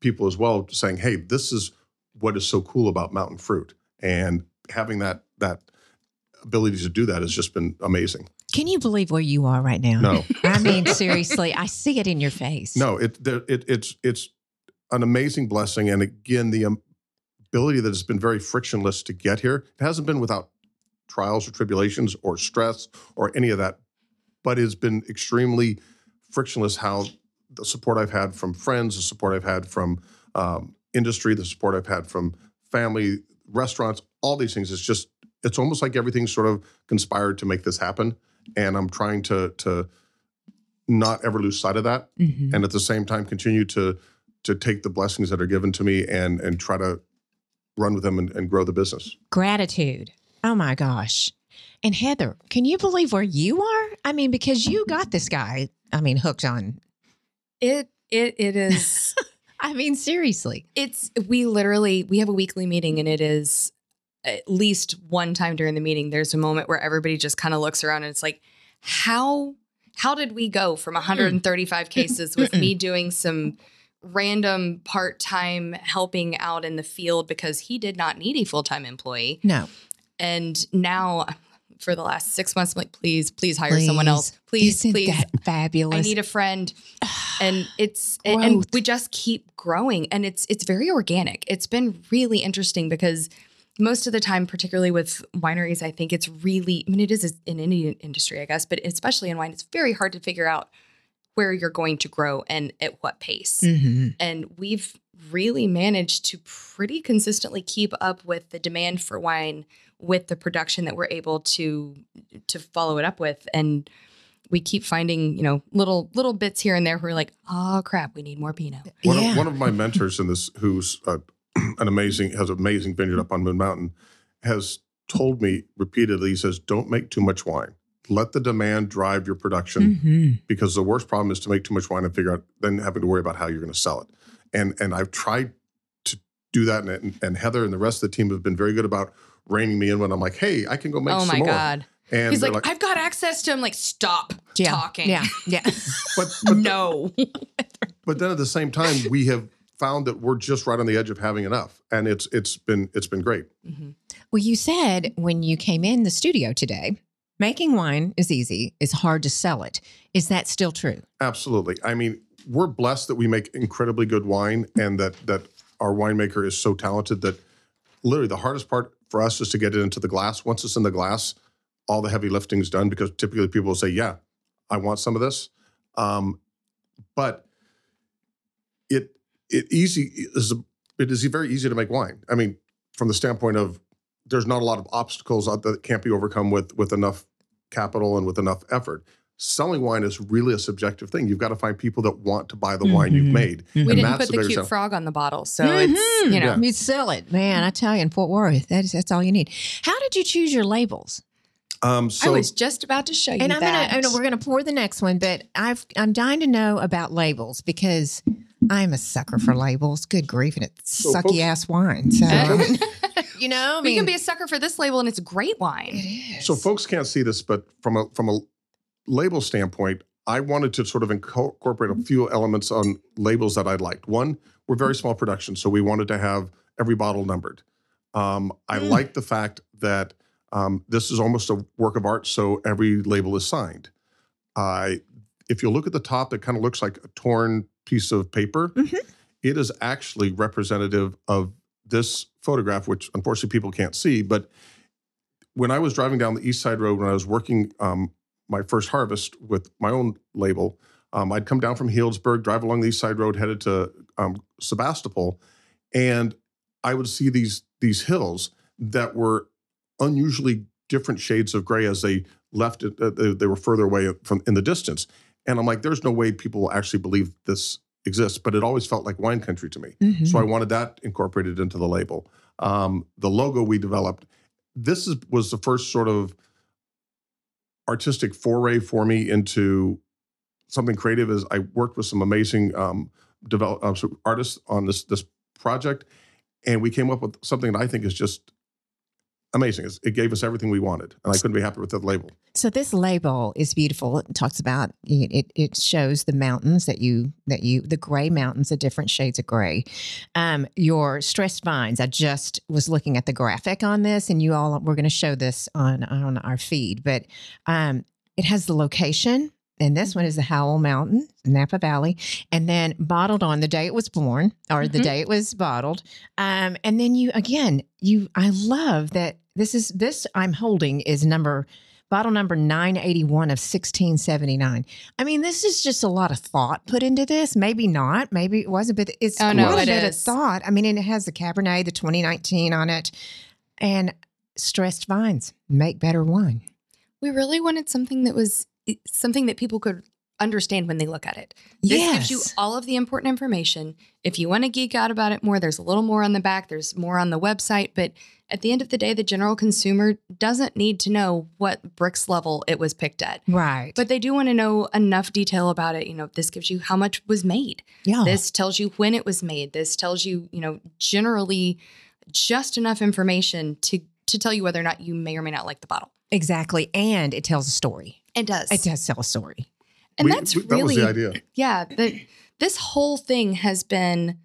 people as well, saying, "Hey, this is what is so cool about mountain fruit," and having that that ability to do that has just been amazing. Can you believe where you are right now? No, I mean, seriously, I see it in your face. no, it, there- it it's it's an amazing blessing, and again, the ability that has been very frictionless to get here. It hasn't been without trials or tribulations or stress or any of that, but it's been extremely frictionless. How the support I've had from friends, the support I've had from um, industry, the support I've had from family, restaurants, all these things. It's just it's almost like everything sort of conspired to make this happen, and I'm trying to to not ever lose sight of that Mhm. and at the same time continue to to take the blessings that are given to me and and try to run with them and, and grow the business. Gratitude. Oh my gosh. And Heather, can you believe where you are? I mean, because you got this guy, I mean, hooked on. It it it is I mean, seriously. it's we literally we have a weekly meeting and it is at least one time during the meeting there's a moment where everybody just kind of looks around and it's like how how did we go from 135 hmm. cases with me doing some random part-time helping out in the field because he did not need a full-time employee No. and now for the last 6 months I'm like please please hire someone else please Isn't please fabulous? I need a friend. And it's and, and we just keep growing and it's it's very organic. It's been really interesting because most of the time, particularly with wineries, I think it's really I mean it is in any industry, I guess, but especially in wine, it's very hard to figure out where you're going to grow and at what pace. Mhm. And we've really managed to pretty consistently keep up with the demand for wine with the production that we're able to to follow it up with and we keep finding, you know, little little bits here and there where we're like, oh crap, we need more Pinot. One, yeah. of, one of my mentors in this, who's uh, an amazing, has an amazing vineyard up on Moon Mountain, has told me repeatedly. He says, "Don't make too much wine." let the demand drive your production Mm-hmm. because the worst problem is to make too much wine and figure out then having to worry about how you're going to sell it. And and I've tried to do that, and, and Heather and the rest of the team have been very good about reining me in when I'm like, hey, I can go make oh some my more. god. And He's they're like, I've got access to him. Like, stop Yeah. talking. Yeah. Yeah. but but, no. but then at the same time, we have found that we're just right on the edge of having enough, and it's it's been it's been great. Mhm. Well, you said when you came in the studio today, making wine is easy, it's hard to sell it. Is that still true? Absolutely. I mean, we're blessed that we make incredibly good wine and that that our winemaker is so talented that literally the hardest part for us is to get it into the glass. Once it's in the glass, all the heavy lifting is done because typically people will say, "Yeah, I want some of this." Um, but it it easy is it is very easy to make wine. I mean, from the standpoint of there's not a lot of obstacles that can't be overcome with with enough capital and with enough effort. Selling wine is really a subjective thing. You've got to find people that want to buy the wine you've Mhm. made. We And didn't put the the cute sell. frog on the bottle. So it's, you know, Yeah. You sell it, man. I tell you, in Fort Worth, that is, that's all you need. How did you choose your labels? Um, I was just about to show you and I'm that. gonna, I know we're gonna pour the next one, but I've I'm dying to know about labels because I'm a sucker for labels. Good grief, and it's So sucky folks- ass wine. So you know, I we mean, can be a sucker for this label and it's great wine. it is. so folks can't see this, but from a from a label standpoint, I wanted to sort of incorporate a few elements on labels that I liked. One, we're very small production, so we wanted to have every bottle numbered. Um, I Mm. like the fact that um, this is almost a work of art, so every label is signed. I, if you look at the top, it kind of looks like a torn piece of paper. Mhm. It is actually representative of this photograph, which unfortunately people can't see. But when I was driving down the East Side Road when I was working um, my first harvest with my own label, um, I'd come down from Healdsburg, drive along the East Side Road, headed to um, Sebastopol, and I would see these these hills that were unusually different shades of gray as they left it. Uh, they, they were further away from in the distance, and I'm like, "There's no way people will actually believe this exists." But it always felt like wine country to me. Mhm. So I wanted that incorporated into the label. Um, the logo we developed. This is, was the first sort of artistic foray for me into something creative. Is I worked with some amazing um, develop uh, artists on this this project, and we came up with something that I think is just amazing. It gave us everything we wanted, and I couldn't be happier with the label. So this label is beautiful. It talks about it. It shows the mountains that you that you the gray mountains, the different shades of gray. Um, your stressed vines. I just was looking at the graphic on this, and you all we're going to show this on on our feed. But um, it has the location, and this one is the Howell Mountain, Napa Valley, and then bottled on the day it was born or the Mhm. day it was bottled. Um, and then you again, you I love that this is this I'm holding is number bottle number 981 of 1679. I mean, this is just a lot of thought put into this. Maybe not, maybe it wasn't, but it's Oh, a no, lot it of is. thought. I mean, and it has the Cabernet, the 2019 on it, and stressed vines make better wine. We really wanted something that was something that people could understand when they look at it. This gives you all of the important information. If you want to geek out about it more, there's a little more on the back, there's more on the website, but at the end of the day, the general consumer doesn't need to know what Brix level it was picked at. right. But they do want to know enough detail about it. You know, this gives you how much was made. yeah. This tells you when it was made. This tells you, you know, generally just enough information to to tell you whether or not you may or may not like the bottle. exactly. And it tells a story. It does. It does tell a story. And We- that's we- that really was the idea. yeah, the, this whole thing has been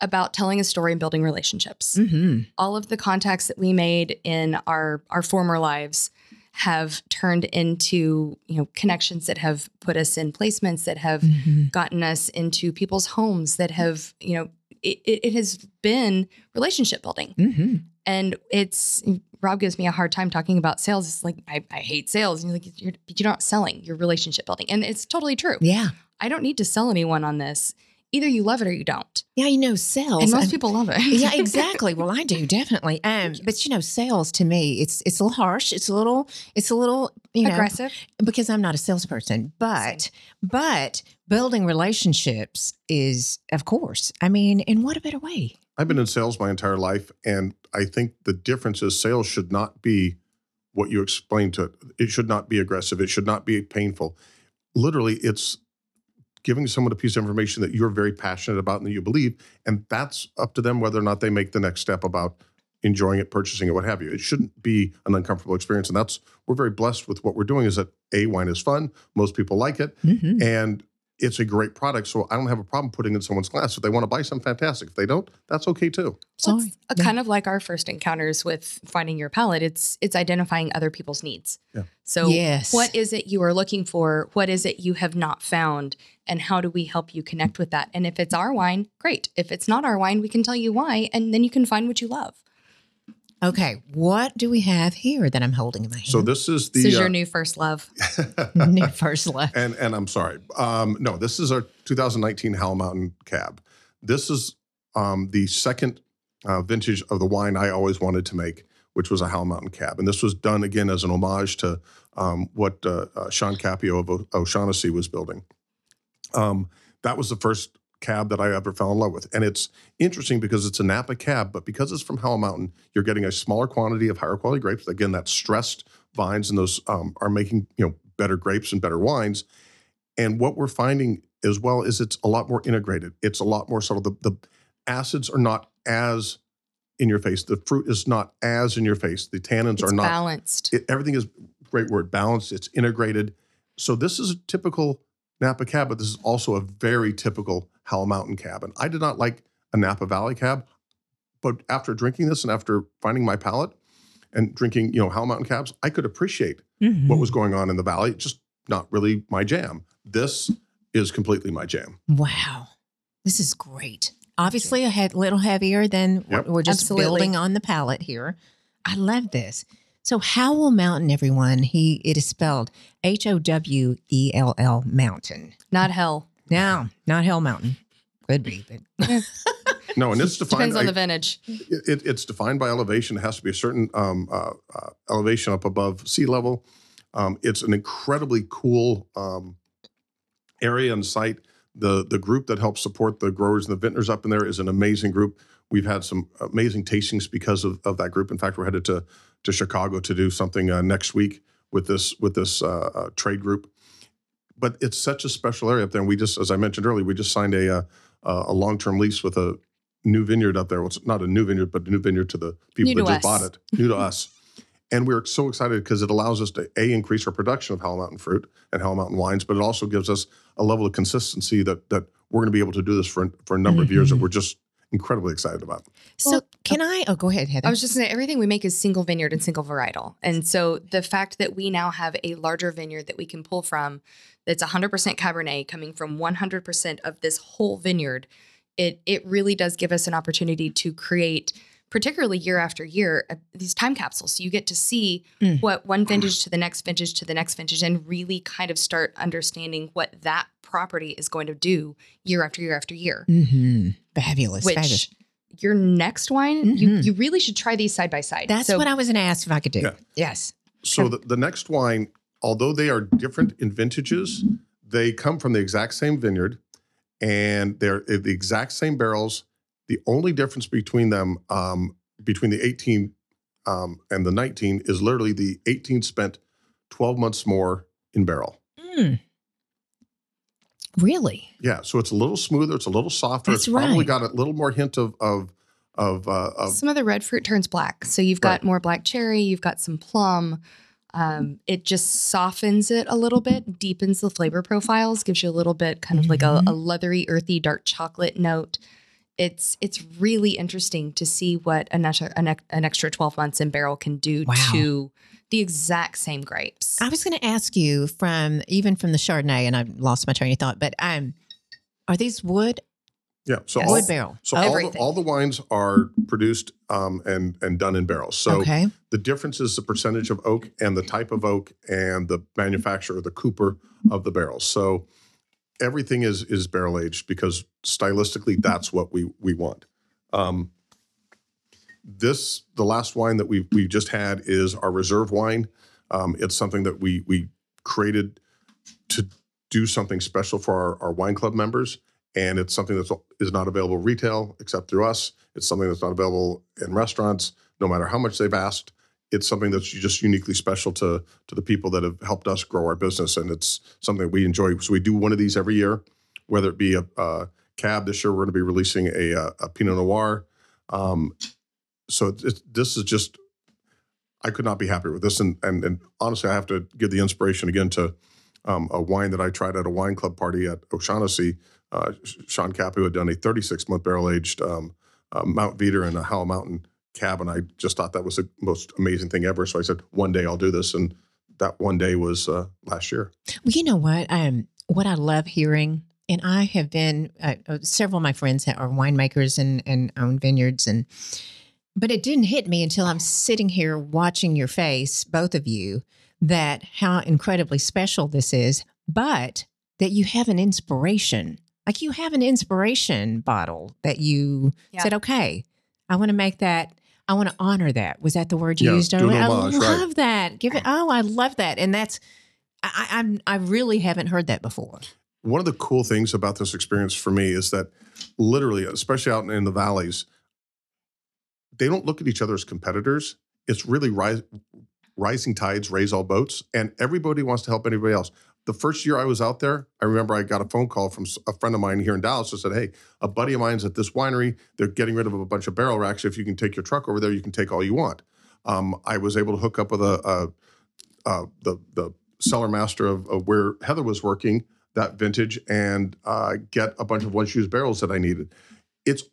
about telling a story and building relationships. Mm-hmm. All of the contacts that we made in our our former lives have turned into, you know, connections that have put us in placements that have Mm-hmm. gotten us into people's homes that have, you know, it, it it has been relationship building. Mm-hmm. And it's Rob gives me a hard time talking about sales. It's like I, I hate sales. And you're like, you're, you're not selling, you're relationship building. And it's totally true. Yeah. I don't need to sell anyone on this. Either you love it or you don't. Yeah, you know, sales. And most people love it. yeah, exactly. Well, I do definitely. Um, but you know, sales to me, it's it's a little harsh. It's a little, it's a little, you know, Aggressive. because I'm not a salesperson. But but building relationships is, of course. I mean, in what a better way? I've been in sales my entire life, and I think the difference is sales should not be what you explain to it. It should not be aggressive. It should not be painful. Literally, it's giving someone a piece of information that you're very passionate about and that you believe, and that's up to them whether or not they make the next step about enjoying it, purchasing it, what have you. It shouldn't be an uncomfortable experience, and that's we're very blessed with what we're doing. Is that a wine is fun, most people like it, Mhm. and it's a great product. So I don't have a problem putting it in someone's glass. If they want to buy some, fantastic. If they don't, that's okay too. So it's Yeah. kind of like our first encounters with finding your palette. It's it's identifying other people's needs. Yeah. So Yes. what is it you are looking for? What is it you have not found? And how do we help you connect with that? And if it's our wine, great. If it's not our wine, we can tell you why, and then you can find what you love. Okay, what do we have here that I'm holding in my hand? So this is the this is uh, your new first love. New first love. and and I'm sorry. Um, no, this is our 2019 Howell Mountain Cab. This is um, the second uh, vintage of the wine I always wanted to make, which was a Howell Mountain Cab, and this was done again as an homage to um, what uh, uh, Sean Capiaux of O- O'Shaughnessy was building. Um, that was the first cab that I ever fell in love with, and it's interesting because it's a Napa cab, but because it's from Howell Mountain, you're getting a smaller quantity of higher quality grapes. Again, that's stressed vines, and those um, are making you know better grapes and better wines. And what we're finding as well is it's a lot more integrated. It's a lot more subtle. The, the acids are not as in your face. The fruit is not as in your face. The tannins It's are not. balanced. It, everything is great word balanced. It's integrated. So this is a typical Napa cab, but this is also a very typical Howell Mountain cab. And I did not like a Napa Valley cab, but after drinking this and after finding my palate and drinking, you know, Howell Mountain cabs, I could appreciate Mhm. what was going on in the valley. Just not really my jam. This is completely my jam. Wow, this is great. Obviously, a head, little heavier than Yep. we're just Absolutely. building on the palette here. I love this. So Howell Mountain, everyone. He it is spelled H O W E L L Mountain. Not hell. Now, not Hell Mountain. Could be, but No, and it's defined. Depends on I- the vintage. it, it's defined by elevation. It has to be a certain um, uh, uh, elevation up above sea level. Um, it's an incredibly cool um, area and site. The the group that helps support the growers and the vintners up in there is an amazing group. We've had some amazing tastings because of, of that group. In fact, we're headed to to Chicago to do something uh, next week with this with this uh, uh, trade group. But it's such a special area up there. And we just, as I mentioned earlier, we just signed a uh, a long term lease with a new vineyard up there. Well, it's not a new vineyard, but a new vineyard to the people New that just bought it, new to us. And we're so excited because it allows us to a increase our production of Howell Mountain fruit and Howell Mountain wines, but it also gives us a level of consistency that that we're going to be able to do this for for a number of years and we're just incredibly excited about. so Well, can I? Oh, go ahead, Heather. I was just saying everything we make is single vineyard and single varietal. And so the fact that we now have a larger vineyard that we can pull from that's 100% Cabernet coming from 100% of this whole vineyard, it it really does give us an opportunity to create particularly year after year uh, these time capsules. So you get to see Mm. what one vintage to the next vintage to the next vintage and really kind of start understanding what that property is going to do year after year after year hmm Fabulous. which fabulous. your next wine, you, Mhm. you really should try these side by side. That's So what I was going to ask if I could do. Yeah. Yes. So the, the next wine, although they are different in vintages, they come from the exact same vineyard and they're the exact same barrels. The only difference between them, um, between the 18 um, and the 19, is literally the 18 spent 12 months more in barrel. Mm. Really? Yeah, so it's a little smoother, it's a little softer. That's it's probably got a little more hint of of of, uh, of some of the red fruit turns black. So you've got Right. more black cherry, you've got some plum. Um, it just softens it a little bit, deepens the flavor profiles, gives you a little bit kind of like a, a leathery, earthy, dark chocolate note. It's it's really interesting to see what an extra, an, an extra 12 months in barrel can do Wow. to the exact same grapes. I was going to ask you from even from the Chardonnay, and I've lost my train of thought, but um, are these wood yeah. So Yes. all, wood barrel? so all the, all the wines are produced um, and and done in barrels. So okay. The difference is the percentage of oak and the type of oak and the manufacturer, the cooper of the barrels. So everything is is barrel aged because stylistically that's what we we want. Um, this the last wine that we we just had is our reserve wine. Um, it's something that we we created to do something special for our, our wine club members, and it's something that is not available retail except through us. It's something that's not available in restaurants, no matter how much they've asked it's something that's just uniquely special to to the people that have helped us grow our business, and it's something that we enjoy. So we do one of these every year, whether it be a, a cab. This year we're going to be releasing a, a, a Pinot Noir. Um, so it's, this is just I could not be happier with this, and and, and honestly, I have to give the inspiration again to um, a wine that I tried at a wine club party at O'Shaughnessy. Uh, Sean Capiaux had done a 36 month barrel aged um, uh, Mount Veeder and a Howell Mountain cab, and I just thought that was the most amazing thing ever. So I said, one day I'll do this, and that one day was uh, last year. Well, you know what? Um, what I love hearing, and I have been uh, uh several of my friends are winemakers and and own vineyards, and but it didn't hit me until I'm sitting here watching your face, both of you, that how incredibly special this is, but that you have an inspiration. Like you have an inspiration bottle that you Yeah. said, okay, I want to make that. I want to honor that. Was that the word you Yeah, used? do an earlier? I homage, right. love that. Give it. Oh, I love that. And that's. I, I- I'm. I really haven't heard that before. One of the cool things about this experience for me is that literally, especially out in the valleys, they don't look at each other as competitors. It's really rising tides raise all boats, and everybody wants to help anybody else. The first year I was out there, I remember I got a phone call from a friend of mine here in Dallas that said, "Hey, a buddy of mine's at this winery. They're getting rid of a bunch of barrel racks. If you can take your truck over there, you can take all you want." Um, I was able to hook up with a, a, uh the the cellar master of, of where Heather was working that vintage and uh, get a bunch of one shoes barrels that I needed. It's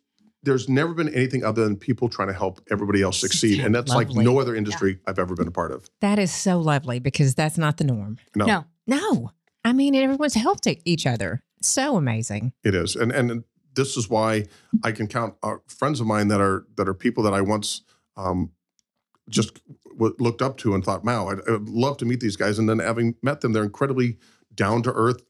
there's never been anything other than people trying to help everybody else succeed, and that's like no other industry I've ever been a part of. That is so lovely because that's not the norm. No, No. No, I mean everyone's helped e- each other. So amazing. it is, and and this is why I can count uh, friends of mine that are that are people that I once um, just w- looked up to and thought, "Wow, I'd, I'd love to meet these guys." And then having met them, they're incredibly down to earth.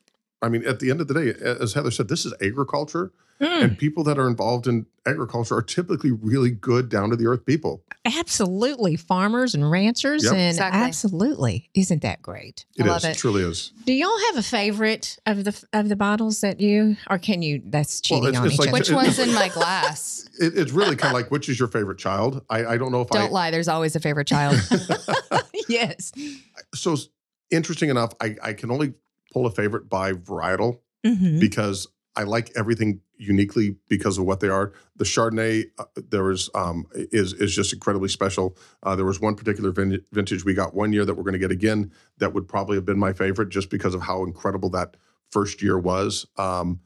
I mean, at the end of the day, as Heather said, this is agriculture, Mm, and people that are involved in agriculture are typically really good, down to the earth people. absolutely, farmers and ranchers, Yep. and Exactly. absolutely, isn't that great? It I is, love it. truly is. Do y'all have a favorite of the of the bottles that you, or can you? That's Well, cheating it's- on it's each like- other. Which it- one's in my glass? It, it's really kind of like which is your favorite child? I, I don't know if I Don't lie. There's always a favorite child. yes. So interesting enough, I, I can only pull a favorite by varietal Mhm. because I like everything uniquely because of what they are. The Chardonnay uh, there was um, is is just incredibly special. Uh, there was one particular vin- vintage we got one year that we're going to get again that would probably have been my favorite just because of how incredible that first year was. Um,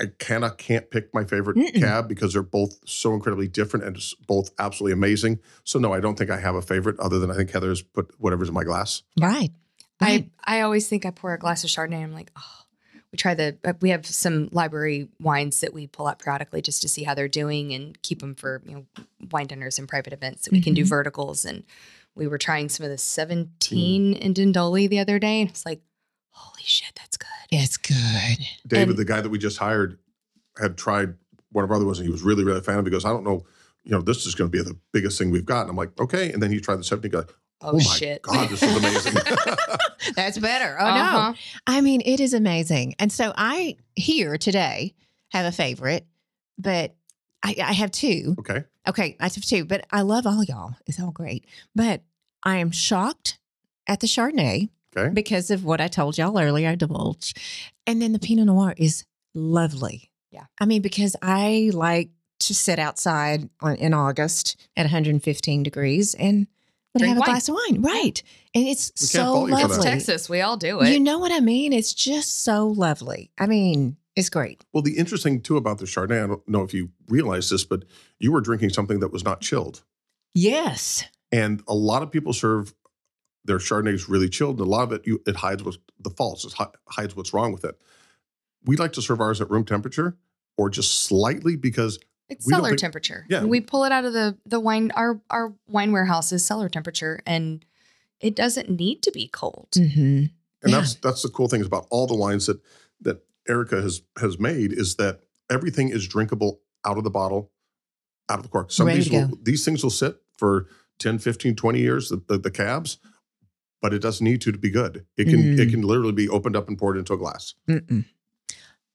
I cannot can't pick my favorite Mm-mm. cab because they're both so incredibly different and both absolutely amazing. So no, I don't think I have a favorite other than I think Heather's put whatever's in my glass. Right. Right. I I always think I pour a glass of Chardonnay. I'm like, oh, we try the. uh, We have some library wines that we pull out periodically just to see how they're doing and keep them for you know wine dinners and private events that we can do Mhm. verticals. And we were trying some of the 17 in Dindoli the other day, and it's like, holy shit, that's good. It's good. David, And- the guy that we just hired, had tried one of our other ones, and he was really, really a fan of. it. He goes, "I don't know, you know, this is going to be the biggest thing we've got." And I'm like, "Okay." And then he tried the 17. Guy, Oh, oh, my shit, god, this is amazing. That's better. Oh Uh-huh. no. I mean, it is amazing. And so I here today have a favorite, but I, I have two. okay, Okay, I have two, but I love all y'all. It's all great. But I am shocked at the Chardonnay okay. because of what I told y'all earlier. I divulged. And then the Pinot Noir is lovely. Yeah. I mean, because I like to sit outside on, in August at 115 degrees and would Drink have a wine. glass of wine. Right. And it's We so fault you for that. It's lovely. Texas. We all do it. You know what I mean? It's just so lovely. I mean, it's great. Well, the interesting too about the Chardonnay, I don't know if you realize this, but you were drinking something that was not chilled, Yes. and a lot of people serve their Chardonnays really chilled, and a lot of it you, it hides what the faults, it hides what's wrong with it. We like to serve ours at room temperature or just slightly because It's We cellar think- temperature. Yeah. We pull it out of the the wine our our wine warehouse is cellar temperature and it doesn't need to be cold. Mm-hmm. and Yeah. that's that's the cool thing about all the wines that that Erica has has made is that everything is drinkable out of the bottle, out of the cork. Some of these to will, these things will sit for 10, 15, 20 years, the, the, the cabs, but it doesn't need to to be good. It can it Mm. can literally be opened up and poured into a glass. Mm-mm.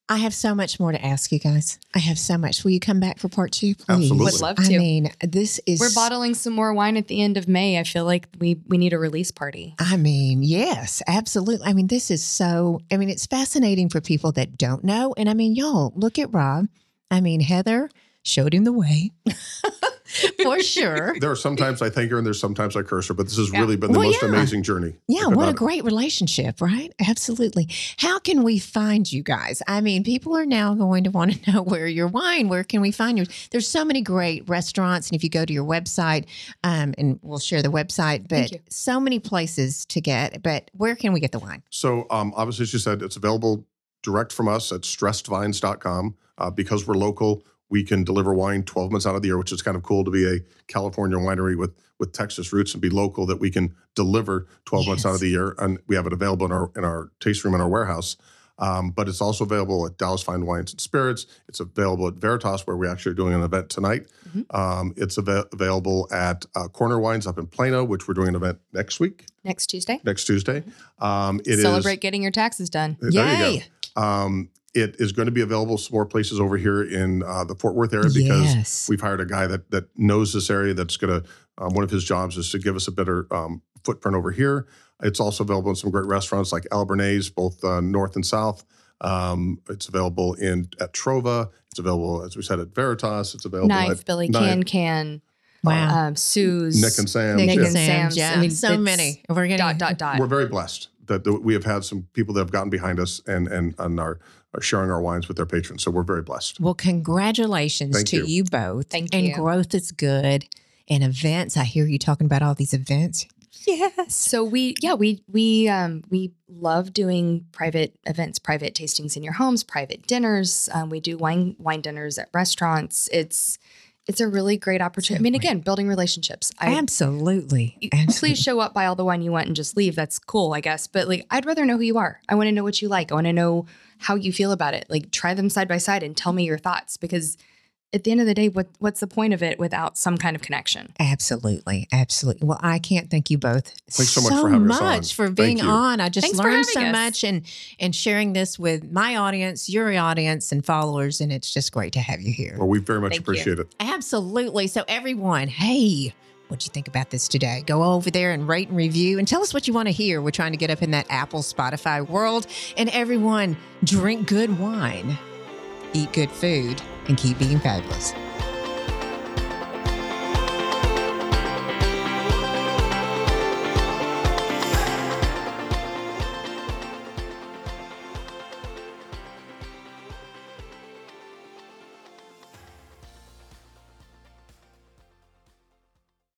I have so much more to ask you guys. I have so much. Will you come back for part two, please? Absolutely. Would love I mean, this is We're bottling some more wine at the end of May. I feel like we we need a release party. I mean, yes, absolutely. I mean, this is so, I mean, it's fascinating for people that don't know. And I mean, y'all, look at Rob. I mean, Heather showed him the way for sure. There are sometimes I thank her and there's sometimes I curse her, but this has Yeah. really been the Well, most yeah. amazing journey. Yeah, what a not- great relationship, right? Absolutely. How can we find you guys? I mean, people are now going to want to know where your wine, where can we find you? There's so many great restaurants. And if you go to your website, um, and we'll share the website, but so many places to get. But where can we get the wine? So, um, obviously, as you said, it's available direct from us at stressedvines.com. Uh, because we're local, we can deliver wine 12 months out of the year, which is kind of cool to be a California winery with with Texas roots and be local that we can deliver 12 months out of the year. And we have it available in our in our taste room in our warehouse. Um, but it's also available at Dallas Fine Wines and Spirits. It's available at Veritas, where we actually are doing an event tonight. Mhm. Um, it's ava- available at uh, Corner Wines up in Plano, which we're doing an event next week, Next Tuesday. next Tuesday. Um, it is Celebrate getting your taxes done. there. Yay. Um, it is going to be available some more places over here in uh, the Fort Worth area because Yes. we've hired a guy that that knows this area. That's going to um, one of his jobs is to give us a better um, footprint over here. It's also available in some great restaurants like Al Biernat's, both uh, north and south. Um, it's available in at Trova. It's available, as we said, at Veritas. It's available Knife, at Billy, Knife, Can Can, Wow. um, Sue's, Nick and Sam's. Nick Nick and and Sam's, Sam's. yeah. I mean, so many. We're getting dot dot dot. We're very blessed that that we have had some people that have gotten behind us and and and are, are sharing our wines with their patrons. So we're very blessed. Well, congratulations Thank to you. you. both. Thank and you. growth is good. And events, I hear you talking about all these events. Yes. So we, yeah, we we um, we love doing private events, private tastings in your homes, private dinners. Um, we do wine wine dinners at restaurants. It's it's a really great opportunity. I mean, again, building relationships. I, Absolutely. you- Absolutely. please show up, buy all the wine you want, and just leave. That's cool, I guess. But like, I'd rather know who you are. I want to know what you like. I want to know how you feel about it. Like, try them side by side and tell me your thoughts. Because at the end of the day, what what's the point of it without some kind of connection? Absolutely, absolutely. Well, I can't thank you both Thanks so much for having us on. for being on. I just Thanks learned so us. much and and sharing this with my audience, your audience, and followers, and it's just great to have you here. Well, we very much Thank you. appreciate it. Absolutely. So, everyone, hey, what'd you think about this today? Go over there and rate and review and tell us what you want to hear. We're trying to get up in that Apple, Spotify world. And everyone, drink good wine, eat good food, and keep being fabulous.